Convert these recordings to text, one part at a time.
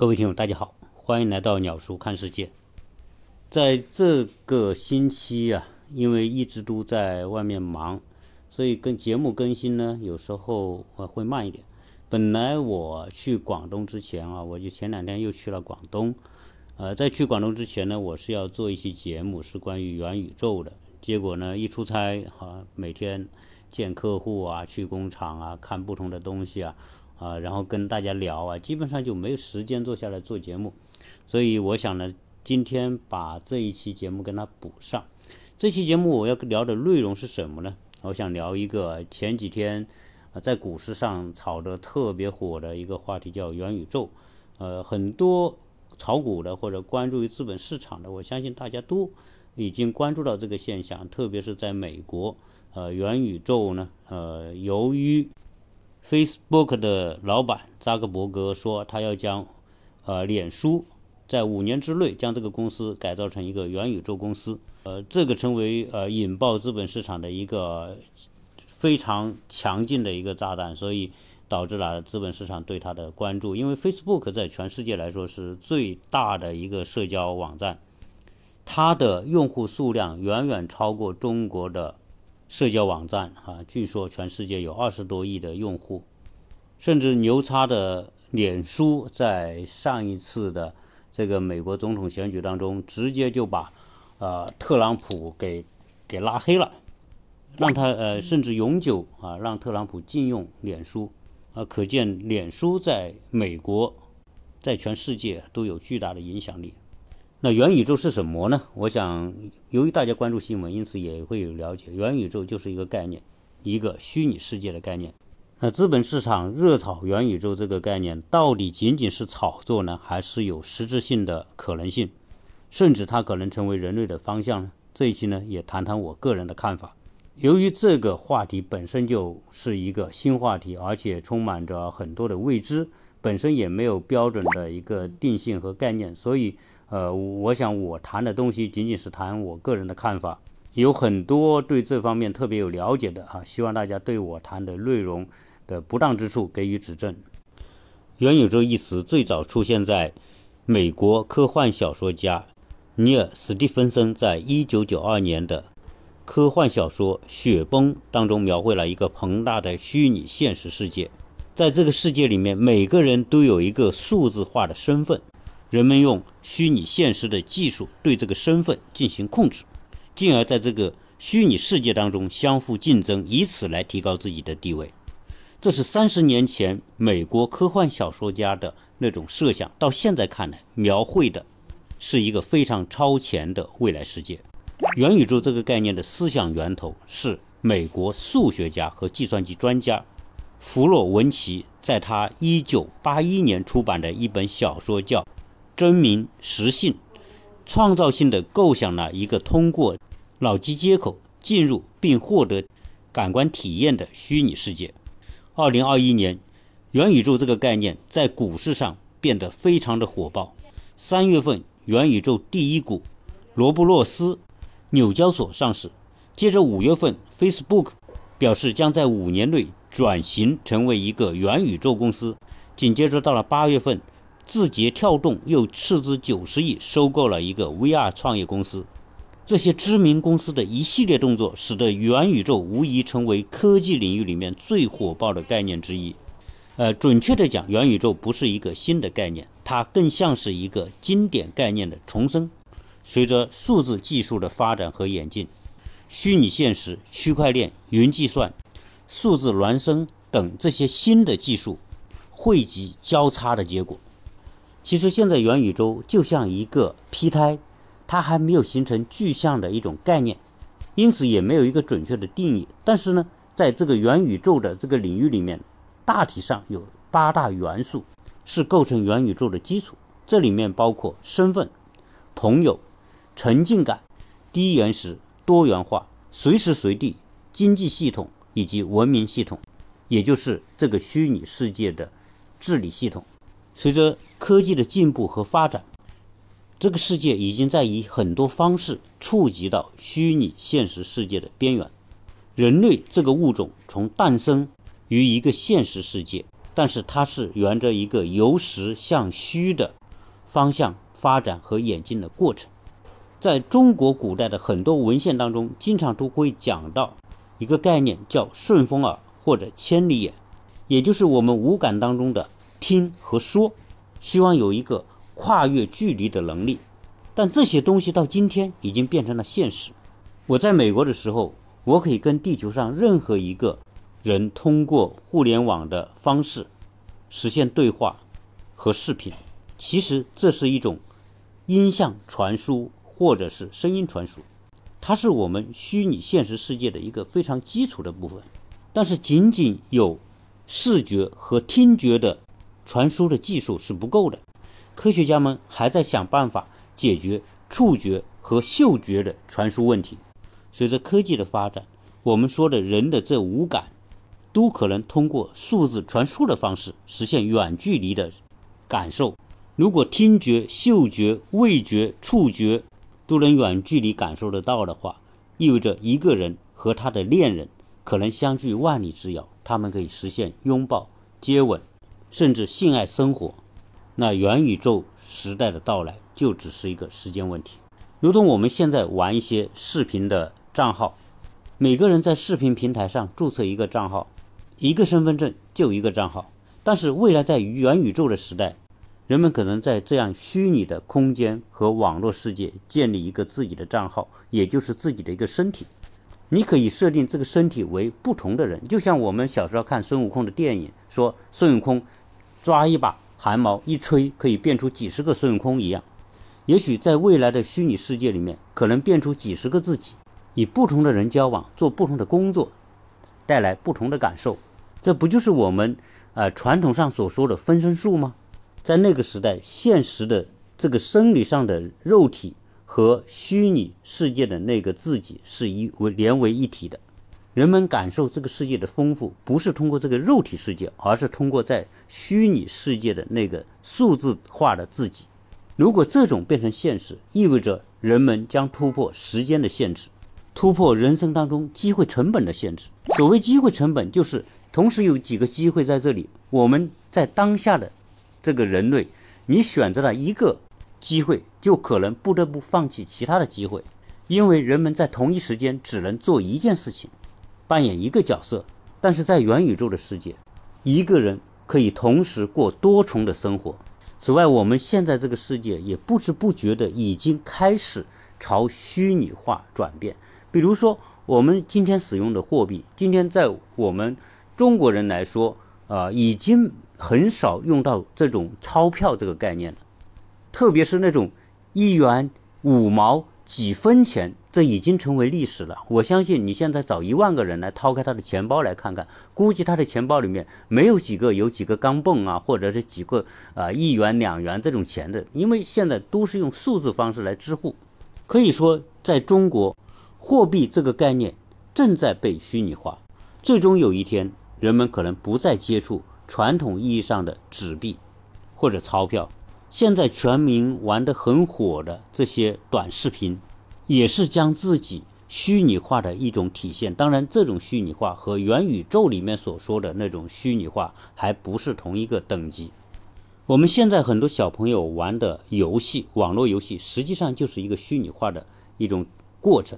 各位听友，大家好，欢迎来到鸟叔看世界。在这个星期啊，因为一直都在外面忙，所以跟节目更新呢，有时候会慢一点。本来我去广东之前啊，我就前两天又去了广东。呃，在去广东之前呢，我是要做一期节目，是关于元宇宙的。结果呢，一出差啊，每天见客户啊，去工厂啊，看不同的东西啊。啊，然后跟大家聊啊，基本上就没有时间坐下来做节目，所以我想呢，今天把这一期节目跟他补上。这期节目我要聊的内容是什么呢？我想聊一个前几天啊在股市上炒得特别火的一个话题，叫元宇宙。呃，很多炒股的或者关注于资本市场的，我相信大家都已经关注到这个现象，特别是在美国，呃，元宇宙呢，呃，由于 Facebook 的老板扎克伯格说，他要将呃脸书在五年之内将这个公司改造成一个元宇宙公司。呃，这个成为呃引爆资本市场的一个非常强劲的一个炸弹，所以导致了资本市场对它的关注。因为 Facebook 在全世界来说是最大的一个社交网站，它的用户数量远远超过中国的。社交网站啊，据说全世界有二十多亿的用户，甚至牛叉的脸书在上一次的这个美国总统选举当中，直接就把呃特朗普给给拉黑了，让他呃甚至永久啊让特朗普禁用脸书啊，可见脸书在美国在全世界都有巨大的影响力。那元宇宙是什么呢？我想，由于大家关注新闻，因此也会有了解。元宇宙就是一个概念，一个虚拟世界的概念。那资本市场热炒元宇宙这个概念，到底仅仅是炒作呢，还是有实质性的可能性？甚至它可能成为人类的方向呢？这一期呢，也谈谈我个人的看法。由于这个话题本身就是一个新话题，而且充满着很多的未知，本身也没有标准的一个定性和概念，所以。呃，我想我谈的东西仅仅是谈我个人的看法，有很多对这方面特别有了解的啊，希望大家对我谈的内容的不当之处给予指正。元宇宙一词最早出现在美国科幻小说家尼尔·史蒂芬森在一九九二年的科幻小说《雪崩》当中描绘了一个庞大的虚拟现实世界，在这个世界里面，每个人都有一个数字化的身份。人们用虚拟现实的技术对这个身份进行控制，进而在这个虚拟世界当中相互竞争，以此来提高自己的地位。这是三十年前美国科幻小说家的那种设想，到现在看来，描绘的是一个非常超前的未来世界。元宇宙这个概念的思想源头是美国数学家和计算机专家弗洛文奇在他一九八一年出版的一本小说叫。真名实姓，创造性的构想了一个通过脑机接口进入并获得感官体验的虚拟世界。二零二一年，元宇宙这个概念在股市上变得非常的火爆。三月份，元宇宙第一股罗布洛斯纽交所上市。接着五月份，Facebook 表示将在五年内转型成为一个元宇宙公司。紧接着到了八月份。字节跳动又斥资九十亿收购了一个 VR 创业公司，这些知名公司的一系列动作，使得元宇宙无疑成为科技领域里面最火爆的概念之一。呃，准确的讲，元宇宙不是一个新的概念，它更像是一个经典概念的重生。随着数字技术的发展和演进，虚拟现实、区块链、云计算、数字孪生等这些新的技术汇集交叉的结果。其实现在元宇宙就像一个胚胎，它还没有形成具象的一种概念，因此也没有一个准确的定义。但是呢，在这个元宇宙的这个领域里面，大体上有八大元素是构成元宇宙的基础。这里面包括身份、朋友、沉浸感、低延时、多元化、随时随地、经济系统以及文明系统，也就是这个虚拟世界的治理系统。随着科技的进步和发展，这个世界已经在以很多方式触及到虚拟现实世界的边缘。人类这个物种从诞生于一个现实世界，但是它是沿着一个由实向虚的方向发展和演进的过程。在中国古代的很多文献当中，经常都会讲到一个概念，叫顺风耳或者千里眼，也就是我们五感当中的听和说，希望有一个跨越距离的能力。但这些东西到今天已经变成了现实。我在美国的时候，我可以跟地球上任何一个人通过互联网的方式实现对话和视频。其实这是一种音像传输或者是声音传输，它是我们虚拟现实世界的一个非常基础的部分。但是仅仅有视觉和听觉的传输的技术是不够的，科学家们还在想办法解决触觉和嗅觉的传输问题。随着科技的发展，我们说的人的这五感，都可能通过数字传输的方式实现远距离的感受。如果听觉、嗅觉、味觉、触觉都能远距离感受得到的话，意味着一个人和他的恋人可能相距万里之遥，他们可以实现拥抱、接吻，甚至性爱生活。那元宇宙时代的到来就只是一个时间问题，如同我们现在玩一些视频的。账号，每个人在视频平台上注册一个账号，一个身份证就一个账号。但是未来在元宇宙的时代，人们可能在这样虚拟的空间和网络世界建立一个自己的账号，也就是自己的一个身体。你可以设定这个身体为不同的人，就像我们小时候看孙悟空的电影，说孙悟空抓一把汗毛一吹，可以变出几十个孙悟空一样。也许在未来的虚拟世界里面，可能变出几十个自己。与不同的人交往，做不同的工作，带来不同的感受，这不就是我们呃传统上所说的分身术吗？在那个时代，现实的这个生理上的肉体和虚拟世界的那个自己是一为连为一体的。人们感受这个世界的丰富，不是通过这个肉体世界，而是通过在虚拟世界的那个数字化的自己。如果这种变成现实，意味着人们将突破时间的限制。突破人生当中机会成本的限制。所谓机会成本，就是同时有几个机会在这里。我们在当下的这个人类，你选择了一个机会，就可能不得不放弃其他的机会，因为人们在同一时间只能做一件事情，扮演一个角色。但是在元宇宙的世界，一个人可以同时过多重的生活。此外，我们现在这个世界也不知不觉的已经开始朝虚拟化转变。比如说，我们今天使用的货币，今天在我们中国人来说，啊，已经很少用到这种钞票这个概念了。特别是那种一元、五毛、几分钱，这已经成为历史了。我相信你现在找一万个人来掏开他的钱包来看看，估计他的钱包里面没有几个有几个钢镚啊，或者是几个啊一元、两元这种钱的，因为现在都是用数字方式来支付。可以说，在中国。货币这个概念正在被虚拟化，最终有一天，人们可能不再接触传统意义上的纸币或者钞票。现在全民玩得很火的这些短视频，也是将自己虚拟化的一种体现。当然，这种虚拟化和元宇宙里面所说的那种虚拟化还不是同一个等级。我们现在很多小朋友玩的游戏，网络游戏实际上就是一个虚拟化的一种过程。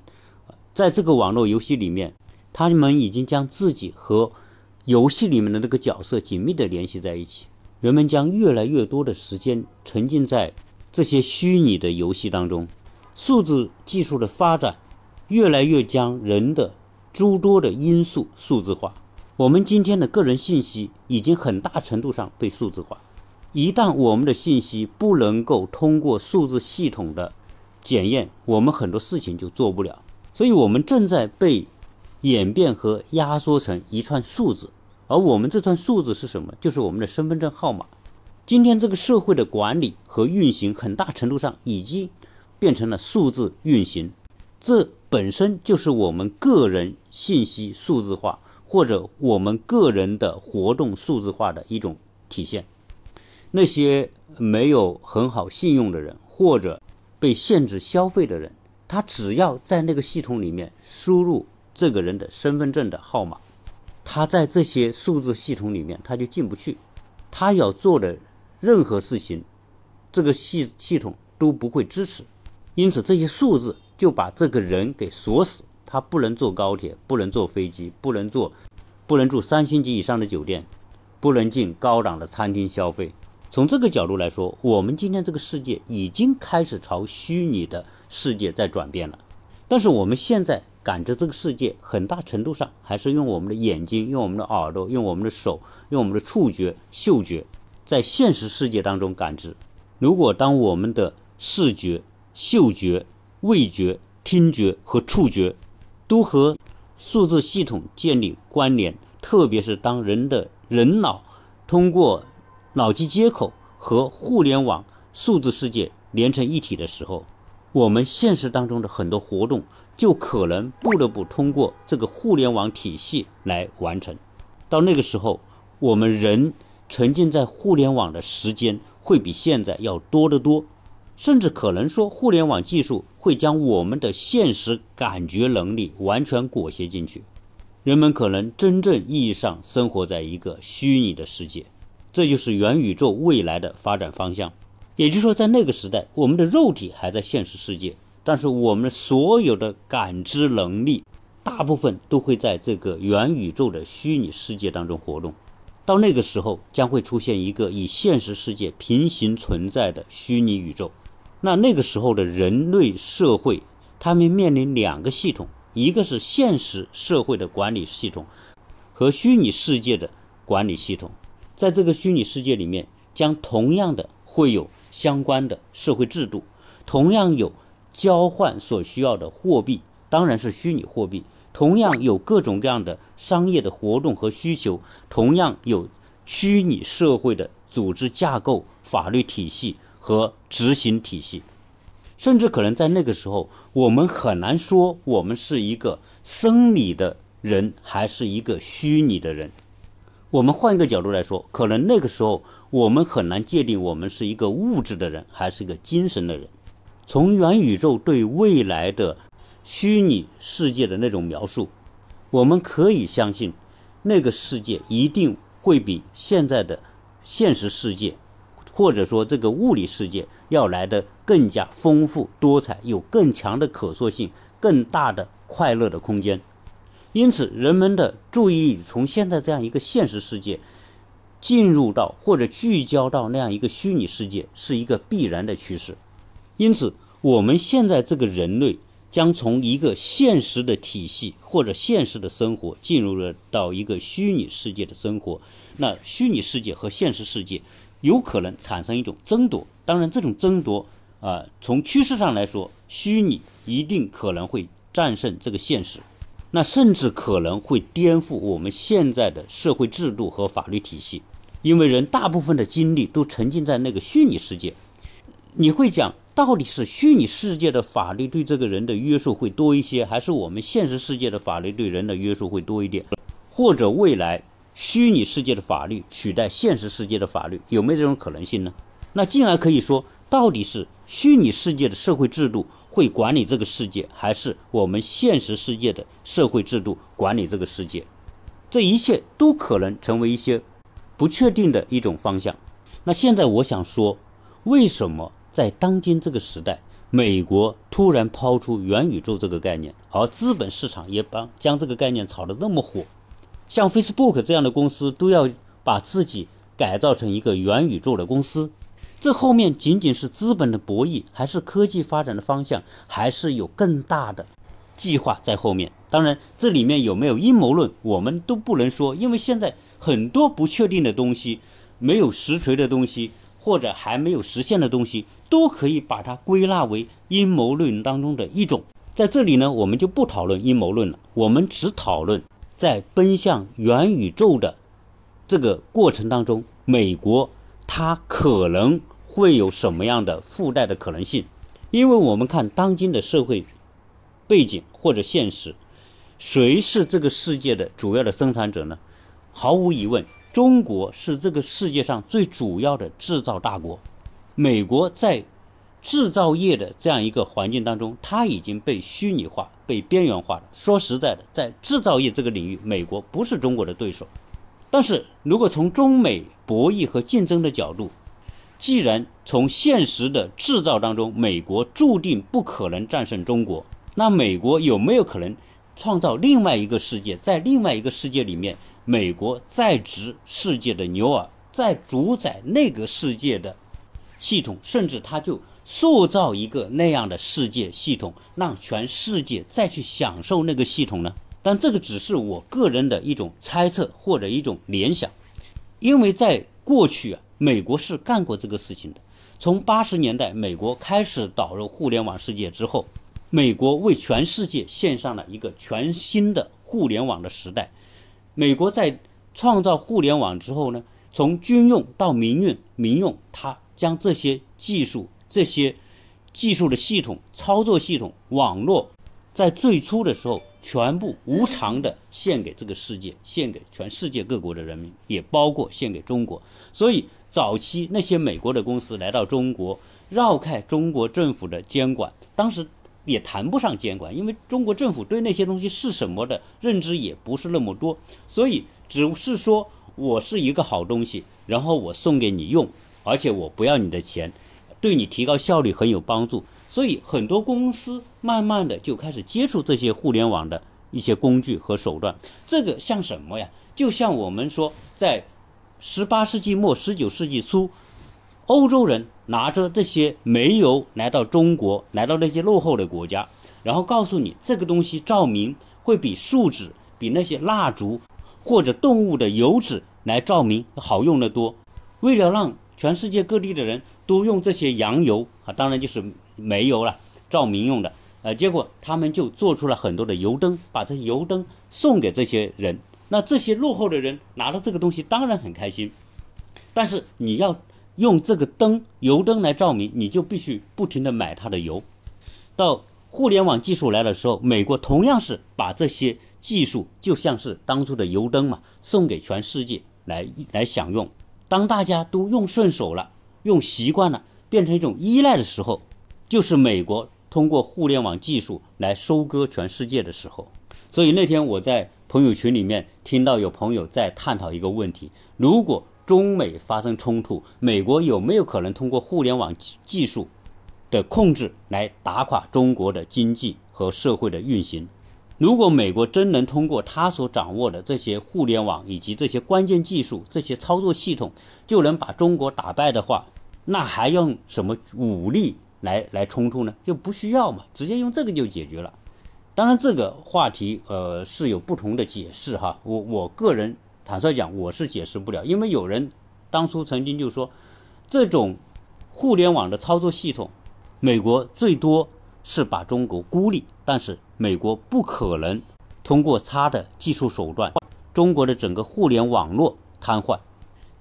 在这个网络游戏里面，他们已经将自己和游戏里面的那个角色紧密的联系在一起。人们将越来越多的时间沉浸在这些虚拟的游戏当中。数字技术的发展，越来越将人的诸多的因素数字化。我们今天的个人信息已经很大程度上被数字化。一旦我们的信息不能够通过数字系统的检验，我们很多事情就做不了。所以，我们正在被演变和压缩成一串数字，而我们这串数字是什么？就是我们的身份证号码。今天，这个社会的管理和运行，很大程度上已经变成了数字运行。这本身就是我们个人信息数字化，或者我们个人的活动数字化的一种体现。那些没有很好信用的人，或者被限制消费的人。他只要在那个系统里面输入这个人的身份证的号码，他在这些数字系统里面他就进不去。他要做的任何事情，这个系系统都不会支持。因此，这些数字就把这个人给锁死，他不能坐高铁，不能坐飞机，不能坐，不能住三星级以上的酒店，不能进高档的餐厅消费。从这个角度来说，我们今天这个世界已经开始朝虚拟的世界在转变了。但是我们现在感知这个世界，很大程度上还是用我们的眼睛、用我们的耳朵、用我们的手、用我们的触觉、嗅觉，在现实世界当中感知。如果当我们的视觉、嗅觉、味觉、听觉和触觉都和数字系统建立关联，特别是当人的人脑通过脑机接口和互联网数字世界连成一体的时候，我们现实当中的很多活动就可能不得不通过这个互联网体系来完成。到那个时候，我们人沉浸在互联网的时间会比现在要多得多，甚至可能说，互联网技术会将我们的现实感觉能力完全裹挟进去，人们可能真正意义上生活在一个虚拟的世界。这就是元宇宙未来的发展方向。也就是说，在那个时代，我们的肉体还在现实世界，但是我们所有的感知能力，大部分都会在这个元宇宙的虚拟世界当中活动。到那个时候，将会出现一个与现实世界平行存在的虚拟宇宙。那那个时候的人类社会，他们面临两个系统：一个是现实社会的管理系统，和虚拟世界的管理系统。在这个虚拟世界里面，将同样的会有相关的社会制度，同样有交换所需要的货币，当然是虚拟货币，同样有各种各样的商业的活动和需求，同样有虚拟社会的组织架构、法律体系和执行体系，甚至可能在那个时候，我们很难说我们是一个生理的人，还是一个虚拟的人。我们换一个角度来说，可能那个时候我们很难界定我们是一个物质的人还是一个精神的人。从元宇宙对未来的虚拟世界的那种描述，我们可以相信，那个世界一定会比现在的现实世界，或者说这个物理世界要来的更加丰富多彩，有更强的可塑性，更大的快乐的空间。因此，人们的注意力从现在这样一个现实世界，进入到或者聚焦到那样一个虚拟世界，是一个必然的趋势。因此，我们现在这个人类将从一个现实的体系或者现实的生活，进入了到一个虚拟世界的生活。那虚拟世界和现实世界有可能产生一种争夺。当然，这种争夺啊，从趋势上来说，虚拟一定可能会战胜这个现实。那甚至可能会颠覆我们现在的社会制度和法律体系，因为人大部分的精力都沉浸在那个虚拟世界。你会讲，到底是虚拟世界的法律对这个人的约束会多一些，还是我们现实世界的法律对人的约束会多一点？或者未来虚拟世界的法律取代现实世界的法律，有没有这种可能性呢？那进而可以说，到底是虚拟世界的社会制度？会管理这个世界，还是我们现实世界的社会制度管理这个世界？这一切都可能成为一些不确定的一种方向。那现在我想说，为什么在当今这个时代，美国突然抛出元宇宙这个概念，而资本市场也把将这个概念炒得那么火？像 Facebook 这样的公司都要把自己改造成一个元宇宙的公司。这后面仅仅是资本的博弈，还是科技发展的方向，还是有更大的计划在后面？当然，这里面有没有阴谋论，我们都不能说，因为现在很多不确定的东西，没有实锤的东西，或者还没有实现的东西，都可以把它归纳为阴谋论当中的一种。在这里呢，我们就不讨论阴谋论了，我们只讨论在奔向元宇宙的这个过程当中，美国它可能。会有什么样的附带的可能性？因为我们看当今的社会背景或者现实，谁是这个世界的主要的生产者呢？毫无疑问，中国是这个世界上最主要的制造大国。美国在制造业的这样一个环境当中，它已经被虚拟化、被边缘化了。说实在的，在制造业这个领域，美国不是中国的对手。但是如果从中美博弈和竞争的角度，既然从现实的制造当中，美国注定不可能战胜中国，那美国有没有可能创造另外一个世界？在另外一个世界里面，美国再执世界的牛耳，在主宰那个世界的系统，甚至他就塑造一个那样的世界系统，让全世界再去享受那个系统呢？但这个只是我个人的一种猜测或者一种联想，因为在过去啊，美国是干过这个事情的。从八十年代美国开始导入互联网世界之后，美国为全世界献上了一个全新的互联网的时代。美国在创造互联网之后呢，从军用到民用，民用它将这些技术、这些技术的系统、操作系统、网络，在最初的时候。全部无偿的献给这个世界，献给全世界各国的人民，也包括献给中国。所以早期那些美国的公司来到中国，绕开中国政府的监管，当时也谈不上监管，因为中国政府对那些东西是什么的认知也不是那么多，所以只是说我是一个好东西，然后我送给你用，而且我不要你的钱，对你提高效率很有帮助。所以很多公司慢慢的就开始接触这些互联网的一些工具和手段。这个像什么呀？就像我们说，在十八世纪末、十九世纪初，欧洲人拿着这些煤油来到中国，来到那些落后的国家，然后告诉你这个东西照明会比树脂、比那些蜡烛或者动物的油脂来照明好用得多。为了让全世界各地的人都用这些洋油啊，当然就是。煤油了，照明用的，呃，结果他们就做出了很多的油灯，把这油灯送给这些人。那这些落后的人拿到这个东西，当然很开心。但是你要用这个灯，油灯来照明，你就必须不停的买它的油。到互联网技术来的时候，美国同样是把这些技术，就像是当初的油灯嘛，送给全世界来来享用。当大家都用顺手了，用习惯了，变成一种依赖的时候。就是美国通过互联网技术来收割全世界的时候，所以那天我在朋友群里面听到有朋友在探讨一个问题：如果中美发生冲突，美国有没有可能通过互联网技术的控制来打垮中国的经济和社会的运行？如果美国真能通过他所掌握的这些互联网以及这些关键技术、这些操作系统，就能把中国打败的话，那还用什么武力？来来冲突呢，就不需要嘛，直接用这个就解决了。当然，这个话题呃是有不同的解释哈。我我个人坦率讲，我是解释不了，因为有人当初曾经就说，这种互联网的操作系统，美国最多是把中国孤立，但是美国不可能通过它的技术手段，中国的整个互联网络瘫痪。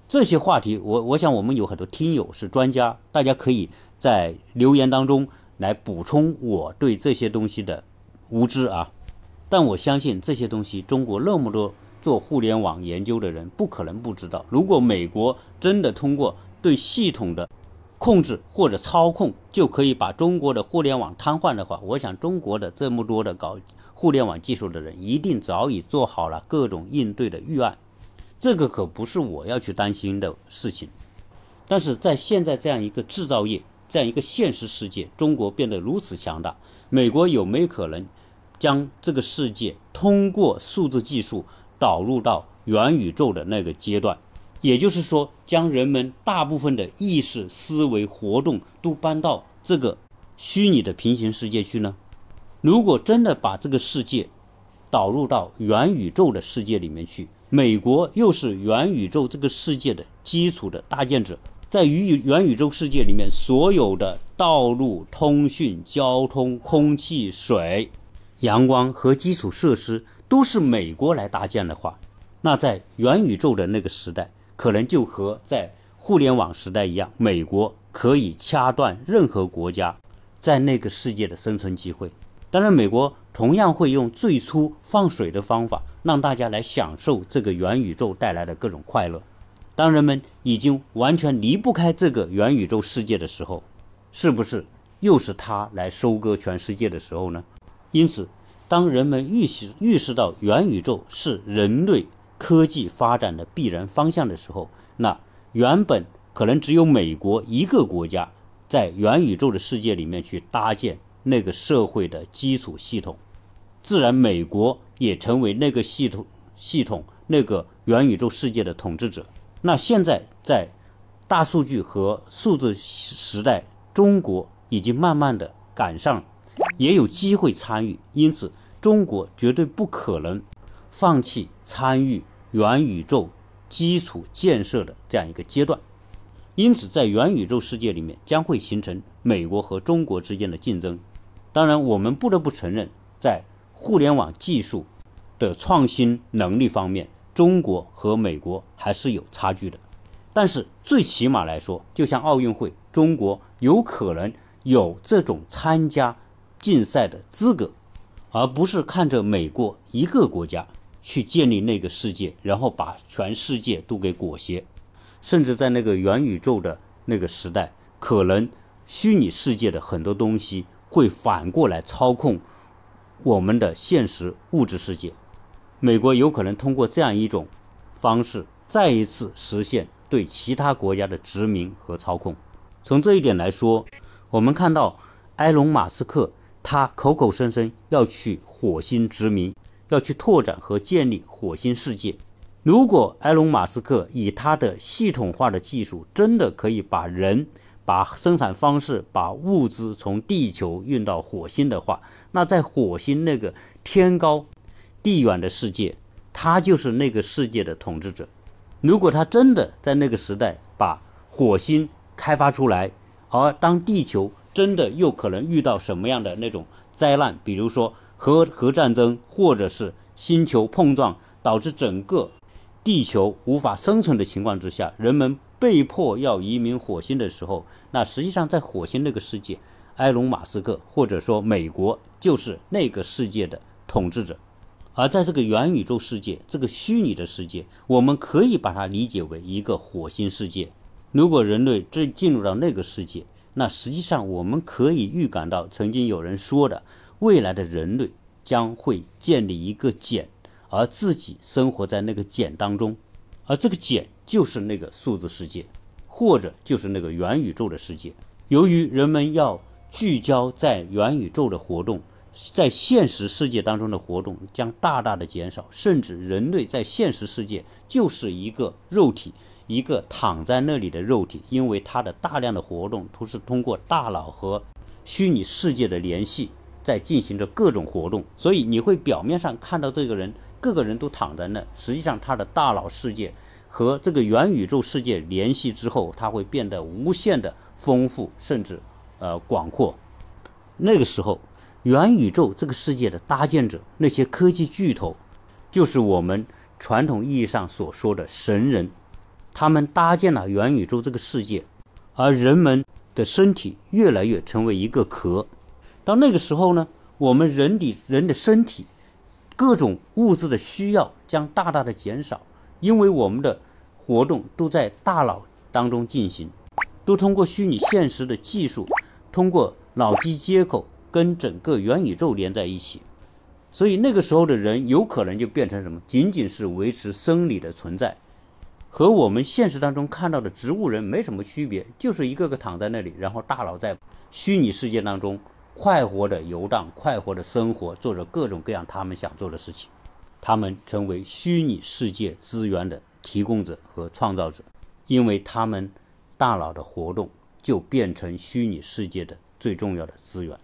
这些话题，我我想我们有很多听友是专家，大家可以在留言当中来补充我对这些东西的无知啊。但我相信这些东西，中国那么多做互联网研究的人，不可能不知道。如果美国真的通过对系统的控制或者操控，就可以把中国的互联网瘫痪的话，我想中国的这么多的搞互联网技术的人，一定早已做好了各种应对的预案。这个可不是我要去担心的事情，但是在现在这样一个制造业、这样一个现实世界，中国变得如此强大，美国有没有可能将这个世界通过数字技术导入到元宇宙的那个阶段？也就是说，将人们大部分的意识、思维、活动都搬到这个虚拟的平行世界去呢？如果真的把这个世界导入到元宇宙的世界里面去？美国又是元宇宙这个世界的基础的搭建者，在于元宇宙世界里面，所有的道路、通讯、交通、空气、水、阳光和基础设施都是美国来搭建的话，那在元宇宙的那个时代，可能就和在互联网时代一样，美国可以掐断任何国家在那个世界的生存机会。当然，美国同样会用最初放水的方法，让大家来享受这个元宇宙带来的各种快乐。当人们已经完全离不开这个元宇宙世界的时候，是不是又是他来收割全世界的时候呢？因此，当人们预识预识到元宇宙是人类科技发展的必然方向的时候，那原本可能只有美国一个国家在元宇宙的世界里面去搭建那个社会的基础系统，自然美国也成为那个系统系统那个元宇宙世界的统治者。那现在在大数据和数字时代，中国已经慢慢的赶上，也有机会参与，因此中国绝对不可能放弃参与元宇宙基础建设的这样一个阶段。因此，在元宇宙世界里面将会形成美国和中国之间的竞争。当然，我们不得不承认，在互联网技术的创新能力方面。中国和美国还是有差距的，但是最起码来说，就像奥运会，中国有可能有这种参加竞赛的资格，而不是看着美国一个国家去建立那个世界，然后把全世界都给裹挟。甚至在那个元宇宙的那个时代，可能虚拟世界的很多东西会反过来操控我们的现实物质世界。美国有可能通过这样一种方式，再一次实现对其他国家的殖民和操控。从这一点来说，我们看到埃隆·马斯克他口口声声要去火星殖民，要去拓展和建立火星世界。如果埃隆·马斯克以他的系统化的技术，真的可以把人、把生产方式、把物资从地球运到火星的话，那在火星那个天高。地远的世界，他就是那个世界的统治者。如果他真的在那个时代把火星开发出来，而当地球真的又可能遇到什么样的那种灾难，比如说核核战争，或者是星球碰撞导致整个地球无法生存的情况之下，人们被迫要移民火星的时候，那实际上在火星那个世界，埃隆·马斯克或者说美国就是那个世界的统治者。而在这个元宇宙世界，这个虚拟的世界，我们可以把它理解为一个火星世界。如果人类真进入到那个世界，那实际上我们可以预感到，曾经有人说的，未来的人类将会建立一个茧，而自己生活在那个茧当中，而这个茧就是那个数字世界，或者就是那个元宇宙的世界。由于人们要聚焦在元宇宙的活动。在现实世界当中的活动将大大的减少，甚至人类在现实世界就是一个肉体，一个躺在那里的肉体，因为它的大量的活动都是通过大脑和虚拟世界的联系在进行着各种活动，所以你会表面上看到这个人，各个人都躺在那，实际上他的大脑世界和这个元宇宙世界联系之后，它会变得无限的丰富，甚至呃广阔。那个时候。元宇宙这个世界的搭建者，那些科技巨头，就是我们传统意义上所说的神人。他们搭建了元宇宙这个世界，而人们的身体越来越成为一个壳。到那个时候呢，我们人体人的身体各种物质的需要将大大的减少，因为我们的活动都在大脑当中进行，都通过虚拟现实的技术，通过脑机接口。跟整个元宇宙连在一起，所以那个时候的人有可能就变成什么？仅仅是维持生理的存在，和我们现实当中看到的植物人没什么区别，就是一个个躺在那里，然后大脑在虚拟世界当中快活的游荡，快活的生活，做着各种各样他们想做的事情。他们成为虚拟世界资源的提供者和创造者，因为他们大脑的活动就变成虚拟世界的最重要的资源。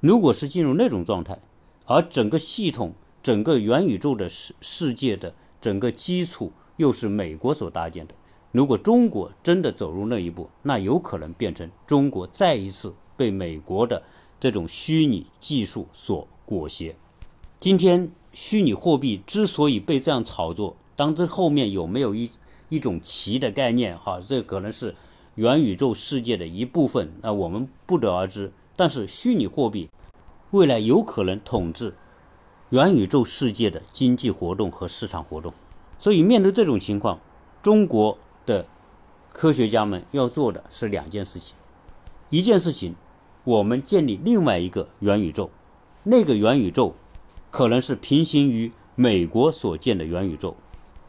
如果是进入那种状态，而整个系统、整个元宇宙的世世界的整个基础又是美国所搭建的，如果中国真的走入那一步，那有可能变成中国再一次被美国的这种虚拟技术所裹挟。今天虚拟货币之所以被这样炒作，当这后面有没有一一种奇的概念？哈，这可能是元宇宙世界的一部分，那我们不得而知。但是虚拟货币未来有可能统治元宇宙世界的经济活动和市场活动，所以面对这种情况，中国的科学家们要做的是两件事情：一件事情，我们建立另外一个元宇宙，那个元宇宙可能是平行于美国所建的元宇宙，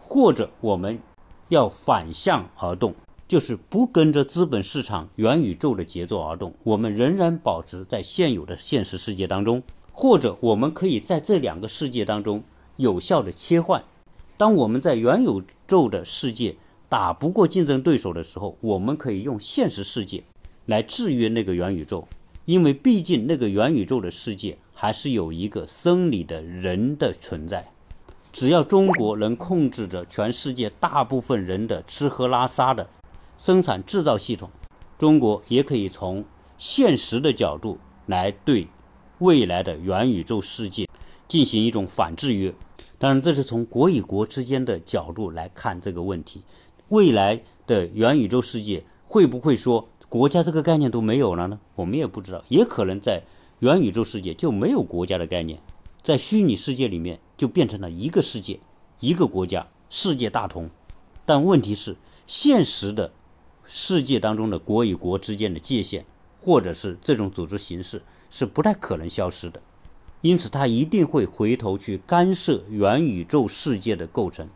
或者我们要反向而动，就是不跟着资本市场、元宇宙的节奏而动，我们仍然保持在现有的现实世界当中，或者我们可以在这两个世界当中有效的切换。当我们在元宇宙的世界打不过竞争对手的时候，我们可以用现实世界来制约那个元宇宙，因为毕竟那个元宇宙的世界还是有一个生理的人的存在。只要中国能控制着全世界大部分人的吃喝拉撒的生产制造系统，中国也可以从现实的角度来对未来的元宇宙世界进行一种反制约。当然，这是从国与国之间的角度来看这个问题。未来的元宇宙世界会不会说国家这个概念都没有了呢？我们也不知道，也可能在元宇宙世界就没有国家的概念。在虚拟世界里面，就变成了一个世界、一个国家，世界大同。但问题是，现实的世界当中的国与国之间的界限，或者是这种组织形式，是不太可能消失的。因此，它一定会回头去干涉元宇宙世界的构成。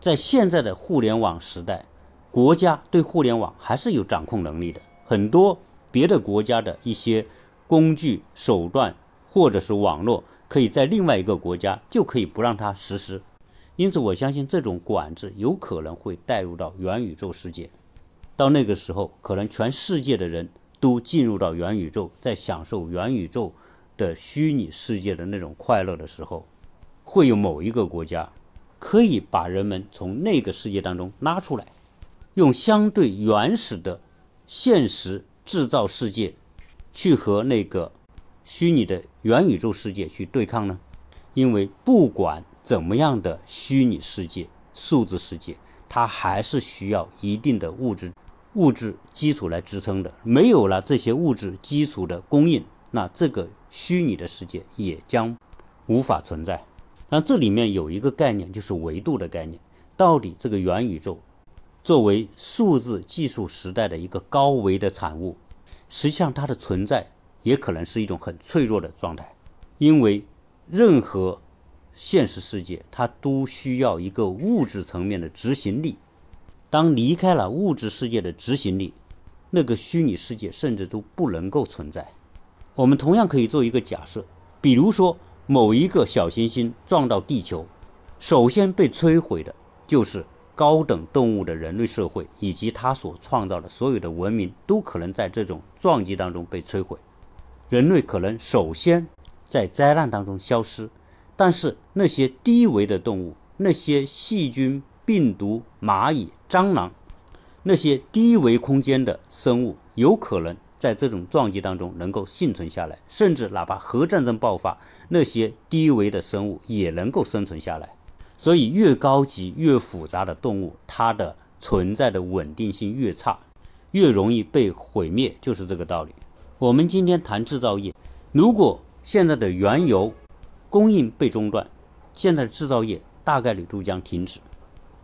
在现在的互联网时代，国家对互联网还是有掌控能力的。很多别的国家的一些工具、手段，或者是网络。可以在另外一个国家就可以不让它实施，因此我相信这种管制有可能会带入到元宇宙世界。到那个时候，可能全世界的人都进入到元宇宙，在享受元宇宙的虚拟世界的那种快乐的时候，会有某一个国家可以把人们从那个世界当中拉出来，用相对原始的现实制造世界去和那个。虚拟的元宇宙世界去对抗呢？因为不管怎么样的虚拟世界、数字世界，它还是需要一定的物质物质基础来支撑的。没有了这些物质基础的供应，那这个虚拟的世界也将无法存在。那这里面有一个概念，就是维度的概念。到底这个元宇宙作为数字技术时代的一个高维的产物，实际上它的存在。也可能是一种很脆弱的状态，因为任何现实世界它都需要一个物质层面的执行力。当离开了物质世界的执行力，那个虚拟世界甚至都不能够存在。我们同样可以做一个假设，比如说某一个小行星撞到地球，首先被摧毁的就是高等动物的人类社会以及它所创造的所有的文明，都可能在这种撞击当中被摧毁。人类可能首先在灾难当中消失，但是那些低维的动物，那些细菌、病毒、蚂蚁、蟑螂，那些低维空间的生物，有可能在这种撞击当中能够幸存下来，甚至哪怕核战争爆发，那些低维的生物也能够生存下来。所以，越高级、越复杂的动物，它的存在的稳定性越差，越容易被毁灭，就是这个道理。我们今天谈制造业，如果现在的原油供应被中断，现在的制造业大概率都将停止。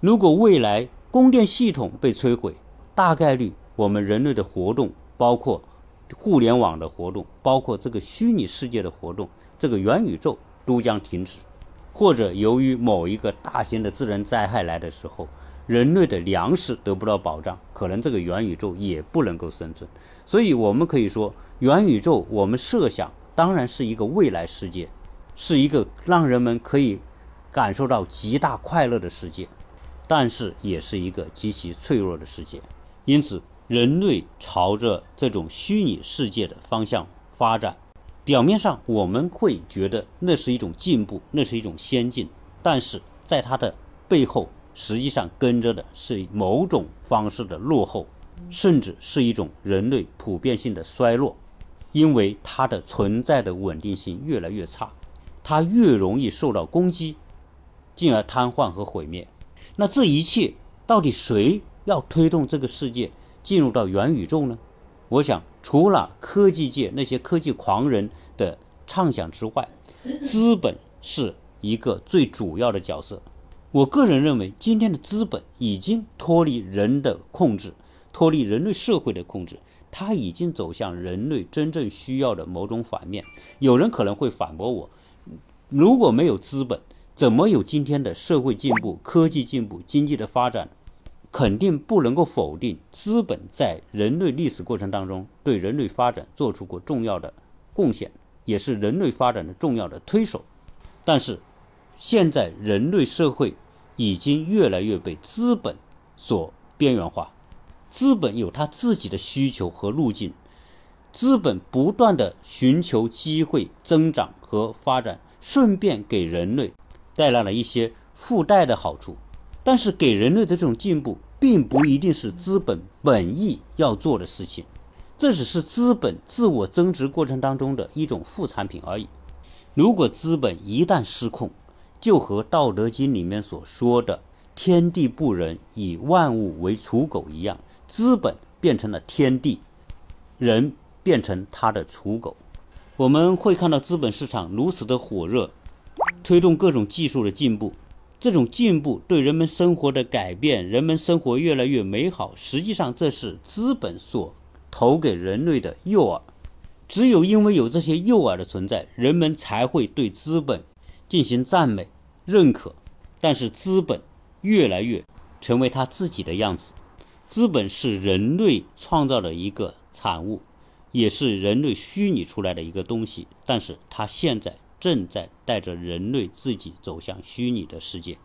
如果未来供电系统被摧毁，大概率我们人类的活动，包括互联网的活动，包括这个虚拟世界的活动，这个元宇宙都将停止。或者由于某一个大型的自然灾害来的时候，人类的粮食得不到保障，可能这个元宇宙也不能够生存。所以，我们可以说。元宇宙，我们设想当然是一个未来世界，是一个让人们可以感受到极大快乐的世界，但是也是一个极其脆弱的世界。因此，人类朝着这种虚拟世界的方向发展，表面上我们会觉得那是一种进步，那是一种先进，但是在它的背后，实际上跟着的是某种方式的落后，甚至是一种人类普遍性的衰落。因为它的存在的稳定性越来越差，它越容易受到攻击，进而瘫痪和毁灭。那这一切到底谁要推动这个世界进入到元宇宙呢？我想，除了科技界那些科技狂人的畅想之外，资本是一个最主要的角色。我个人认为，今天的资本已经脱离人的控制，脱离人类社会的控制。它已经走向人类真正需要的某种反面。有人可能会反驳我：如果没有资本，怎么有今天的社会进步、科技进步、经济的发展？肯定不能够否定资本在人类历史过程当中对人类发展做出过重要的贡献，也是人类发展的重要的推手。但是，现在人类社会已经越来越被资本所边缘化，资本有它自己的需求和路径，资本不断的寻求机会增长和发展，顺便给人类带来了一些附带的好处。但是，给人类的这种进步，并不一定是资本本意要做的事情，这只是资本自我增值过程当中的一种副产品而已。如果资本一旦失控，就和《道德经》里面所说的“天地不仁，以万物为刍狗”一样，资本变成了天地，人变成它的刍狗。我们会看到资本市场如此的火热，推动各种技术的进步。这种进步对人们生活的改变，人们生活越来越美好。实际上，这是资本所投给人类的诱饵。只有因为有这些诱饵的存在，人们才会对资本进行赞美、认可。但是，资本越来越成为他自己的样子。资本是人类创造的一个产物，也是人类虚拟出来的一个东西。但是，它现在。正在带着人类自己走向虚拟的世界，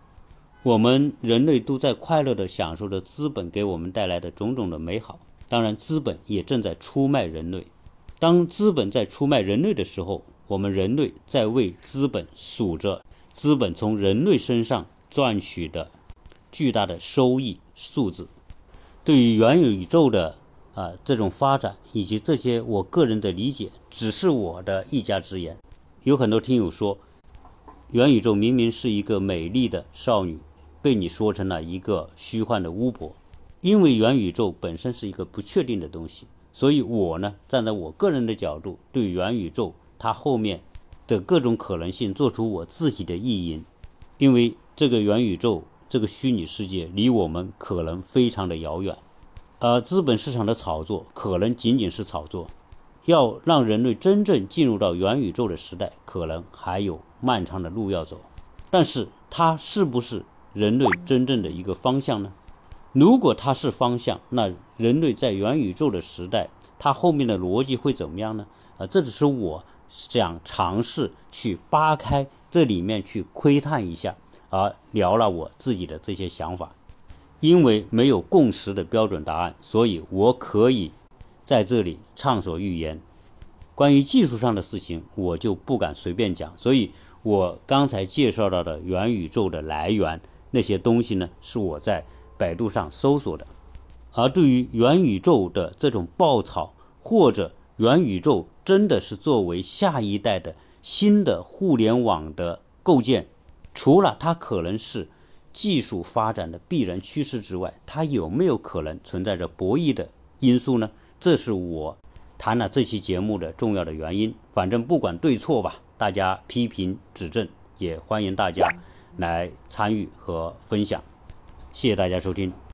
我们人类都在快乐地享受着资本给我们带来的种种的美好。当然，资本也正在出卖人类。当资本在出卖人类的时候，我们人类在为资本数着资本从人类身上赚取的巨大的收益数字。对于元宇宙的啊这种发展以及这些，我个人的理解只是我的一家之言。有很多听友说，元宇宙明明是一个美丽的少女，被你说成了一个虚幻的巫婆。因为元宇宙本身是一个不确定的东西，所以我呢，站在我个人的角度，对元宇宙它后面的各种可能性做出我自己的意淫。因为这个元宇宙这个虚拟世界离我们可能非常的遥远，而资本市场的炒作可能仅仅是炒作。要让人类真正进入到元宇宙的时代，可能还有漫长的路要走。但是，它是不是人类真正的一个方向呢？如果它是方向，那人类在元宇宙的时代，它后面的逻辑会怎么样呢？啊，这只是我想尝试去扒开这里面去窥探一下，而聊了我自己的这些想法。因为没有共识的标准答案，所以我可以。在这里畅所欲言，关于技术上的事情，我就不敢随便讲。所以，我刚才介绍到的元宇宙的来源那些东西呢，是我在百度上搜索的。而对于元宇宙的这种爆炒，或者元宇宙真的是作为下一代的新的互联网的构建，除了它可能是技术发展的必然趋势之外，它有没有可能存在着博弈的因素呢？这是我谈了这期节目的重要的原因。反正不管对错吧，大家批评指正，也欢迎大家来参与和分享。谢谢大家收听。